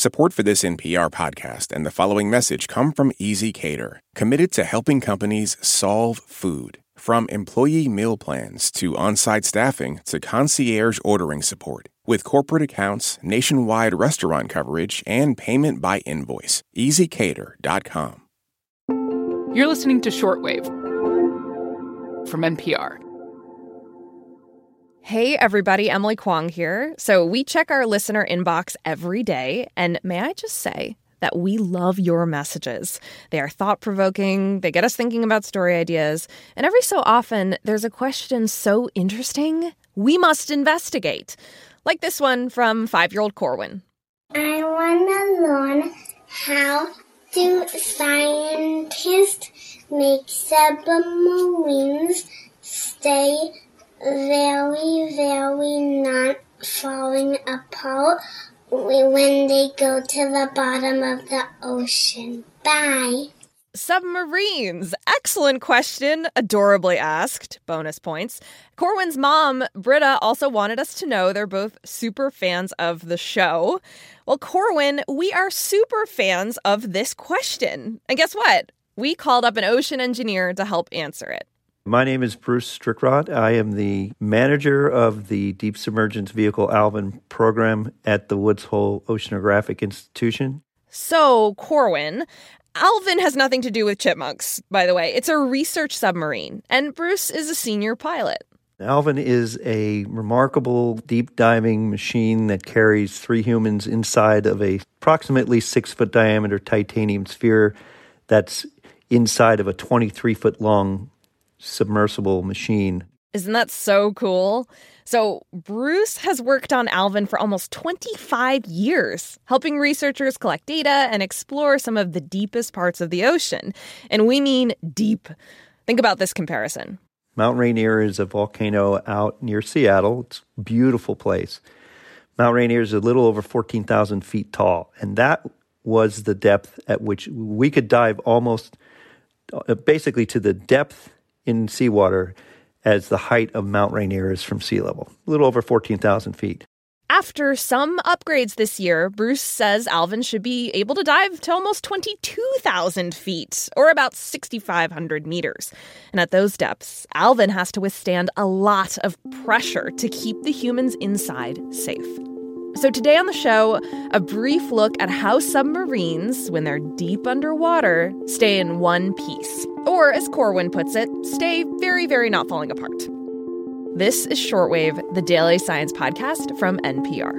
Support for this NPR podcast and the following message come from ezCater, committed to helping companies solve food. From employee meal plans to on site staffing to concierge ordering support. With corporate accounts, nationwide restaurant coverage, and payment by invoice. ezCater.com. You're listening to Shortwave from NPR. Hey, everybody, Emily Kwong here. So, we check our listener inbox every day, and may I just say, that we love your messages. They are thought provoking, they get us thinking about story ideas, and every so often there's a question so interesting, we must investigate. Like this one from five year old Corwin. I want to learn how do scientists make submarines stay very, very not falling apart when they go to the bottom of the ocean. Bye. Submarines. Excellent question. Adorably asked. Bonus points. Corwin's mom, Britta, also wanted us to know they're both super fans of the show. Well, Corwin, we are super fans of this question. And guess what? We called up an ocean engineer to help answer it. My name is Bruce Strickrott. I am the manager of the Deep Submergence Vehicle Alvin program at the Woods Hole Oceanographic Institution. So, Corwin, Alvin has nothing to do with chipmunks, by the way. It's a research submarine, and Bruce is a senior pilot. Alvin is a remarkable deep diving machine that carries three humans inside of a approximately six foot diameter titanium sphere that's inside of a 23 foot long submersible machine. Isn't that so cool? So, Bruce has worked on Alvin for almost 25 years, helping researchers collect data and explore some of the deepest parts of the ocean. And we mean deep. Think about this comparison. Mount Rainier is a volcano out near Seattle. It's a beautiful place. Mount Rainier is a little over 14,000 feet tall, and that was the depth at which we could dive almost uh, basically to the depth in seawater as the height of Mount Rainier is from sea level, a little over 14,000 feet. After some upgrades this year, Bruce says Alvin should be able to dive to almost 22,000 feet, or about 6,500 meters. And at those depths, Alvin has to withstand a lot of pressure to keep the humans inside safe. So, today on the show, a brief look at how submarines, when they're deep underwater, stay in one piece. Or, as Corwin puts it, stay very, very not falling apart. This is Shortwave, the daily science podcast from NPR.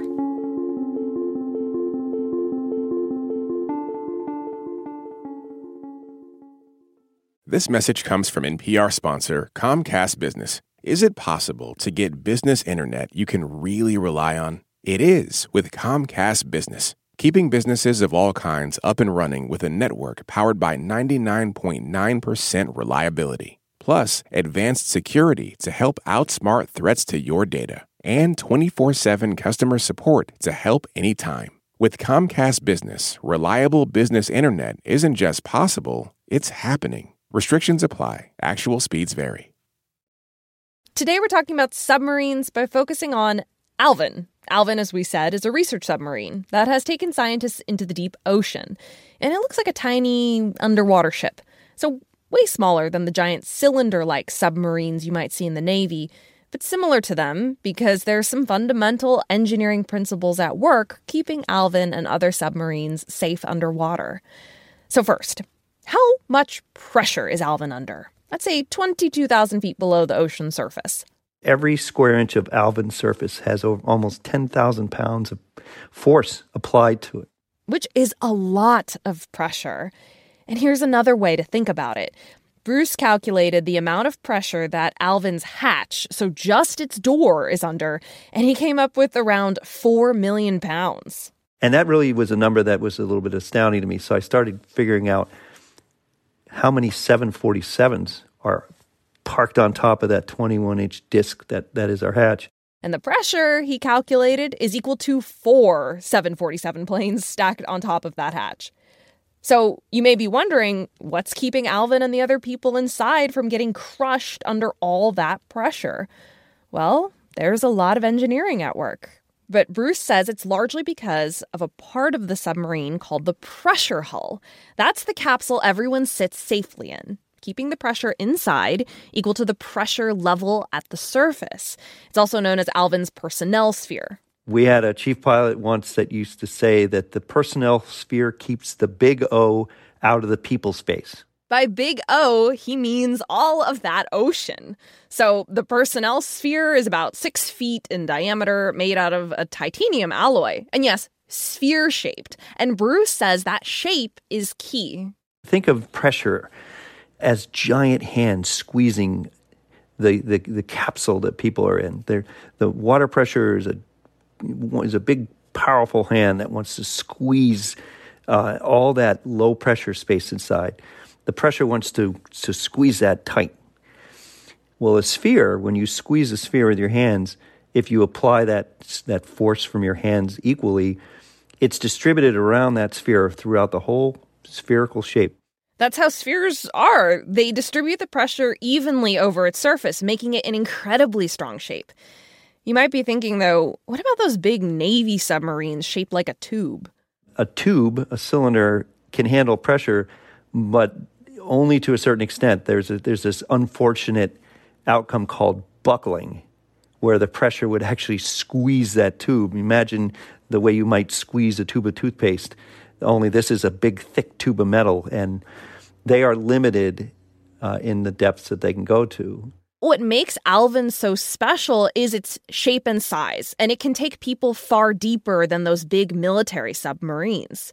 This message comes from NPR sponsor Comcast Business. Is it possible to get business internet you can really rely on? It is with Comcast Business, keeping businesses of all kinds up and running with a network powered by 99.9% reliability. Plus, advanced security to help outsmart threats to your data, and 24 7 customer support to help anytime. With Comcast Business, reliable business internet isn't just possible, it's happening. Restrictions apply, actual speeds vary. Today, we're talking about submarines by focusing on Alvin, Alvin, as we said, is a research submarine that has taken scientists into the deep ocean. And it looks like a tiny underwater ship. So, way smaller than the giant cylinder like submarines you might see in the Navy, but similar to them because there's some fundamental engineering principles at work keeping Alvin and other submarines safe underwater. So, first, how much pressure is Alvin under? Let's say 22,000 feet below the ocean surface. Every square inch of Alvin's surface has over almost 10,000 pounds of force applied to it. Which is a lot of pressure. And here's another way to think about it. Bruce calculated the amount of pressure that Alvin's hatch, so just its door, is under, and he came up with around 4 million pounds. And that really was a number that was a little bit astounding to me. So I started figuring out how many 747s are parked on top of that 21 inch disc that, that is our hatch. And the pressure, he calculated, is equal to four 747 planes stacked on top of that hatch. So you may be wondering what's keeping Alvin and the other people inside from getting crushed under all that pressure? Well, there's a lot of engineering at work. But Bruce says it's largely because of a part of the submarine called the pressure hull. That's the capsule everyone sits safely in, keeping the pressure inside equal to the pressure level at the surface. It's also known as Alvin's personnel sphere. We had a chief pilot once that used to say that the personnel sphere keeps the big O out of the people's face. By big O, he means all of that ocean. So the personnel sphere is about six feet in diameter, made out of a titanium alloy. And yes, sphere shaped. And Bruce says that shape is key. Think of pressure as giant hands squeezing the, the, the capsule that people are in. They're, the water pressure is a, is a big, powerful hand that wants to squeeze uh, all that low pressure space inside the pressure wants to, to squeeze that tight. Well, a sphere, when you squeeze a sphere with your hands, if you apply that, that force from your hands equally, it's distributed around that sphere throughout the whole spherical shape. That's how spheres are. They distribute the pressure evenly over its surface, making it an incredibly strong shape. You might be thinking, though, what about those big Navy submarines shaped like a tube? A tube, a cylinder, can handle pressure, but only to a certain extent. There's a, there's this unfortunate outcome called buckling, where the pressure would actually squeeze that tube. Imagine the way you might squeeze a tube of toothpaste. Only this is a big, thick tube of metal, and they are limited uh, in the depths that they can go to. What makes Alvin so special is its shape and size, and it can take people far deeper than those big military submarines.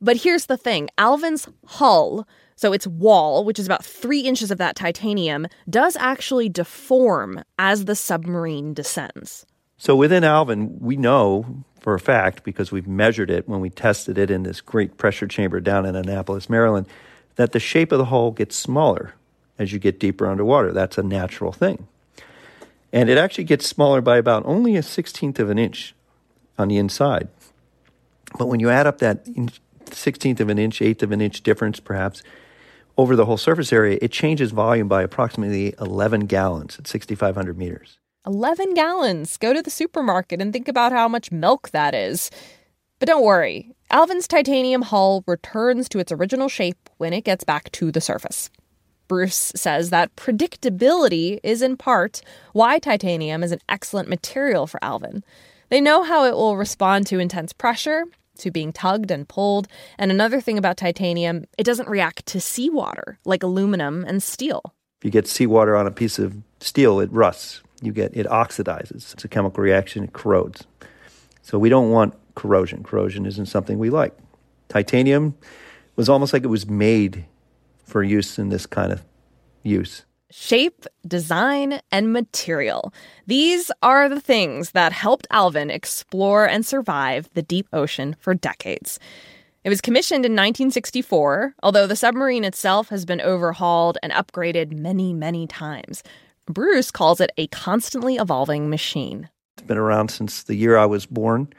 But here's the thing Alvin's hull so its wall, which is about three inches of that titanium, does actually deform as the submarine descends. So within Alvin, we know for a fact, because we've measured it when we tested it in this great pressure chamber down in Annapolis, Maryland, that the shape of the hull gets smaller as you get deeper underwater. That's a natural thing. And it actually gets smaller by about only a sixteenth of an inch on the inside. But when you add up that sixteenth of an inch, eighth of an inch difference, perhaps, over the whole surface area, it changes volume by approximately 11 gallons at 6,500 meters. 11 gallons. Go to the supermarket and think about how much milk that is. But don't worry, Alvin's titanium hull returns to its original shape when it gets back to the surface. Bruce says that predictability is in part why titanium is an excellent material for Alvin. They know how it will respond to intense pressure to being tugged and pulled. And another thing about titanium, it doesn't react to seawater like aluminum and steel. If you get seawater on a piece of steel, it rusts. You get it oxidizes. It's a chemical reaction, it corrodes. So we don't want corrosion. Corrosion isn't something we like. Titanium was almost like it was made for use in this kind of use shape, design, and material. These are the things that helped Alvin explore and survive the deep ocean for decades. It was commissioned in 1964, although the submarine itself has been overhauled and upgraded many, many times. Bruce calls it a constantly evolving machine. It's been around since the year I was born,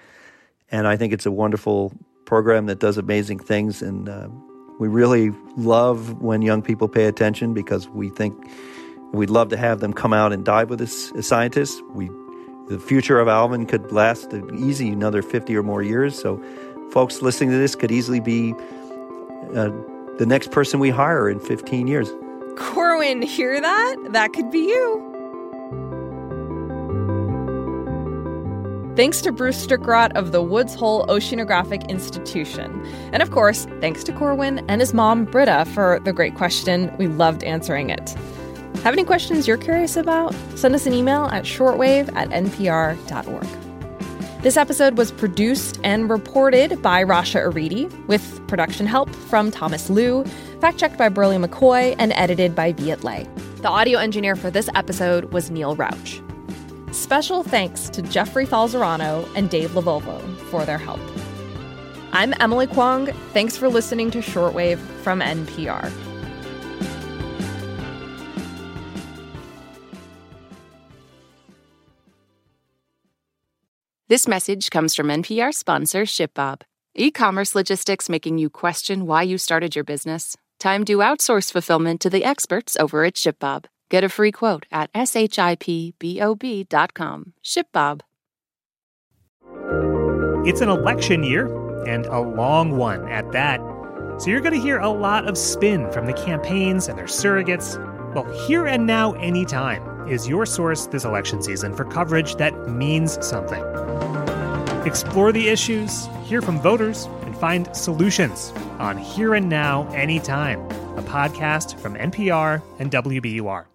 and I think it's a wonderful program that does amazing things and uh, we really love when young people pay attention because we think we'd love to have them come out and dive with us as scientists. We, the future of Alvin could last easy another 50 or more years. So, folks listening to this could easily be uh, the next person we hire in 15 years. Corwin, hear that? That could be you. Thanks to Bruce Strickrott of the Woods Hole Oceanographic Institution. And of course, thanks to Corwin and his mom, Britta, for the great question. We loved answering it. Have any questions you're curious about? Send us an email at shortwave at npr.org. This episode was produced and reported by Rasha Aridi, with production help from Thomas Lu, fact checked by Berly McCoy, and edited by Viet Le. The audio engineer for this episode was Neil Rauch. Special thanks to Jeffrey Falzerano and Dave Lavolvo for their help. I'm Emily Kwong. Thanks for listening to Shortwave from NPR. This message comes from NPR sponsor ShipBob. E commerce logistics making you question why you started your business? Time to outsource fulfillment to the experts over at ShipBob. Get a free quote at shipbob.com. ShipBob. It's an election year, and a long one at that. So you're going to hear a lot of spin from the campaigns and their surrogates. Well, Here and Now Anytime is your source this election season for coverage that means something. Explore the issues, hear from voters, and find solutions on Here and Now Anytime, a podcast from NPR and WBUR.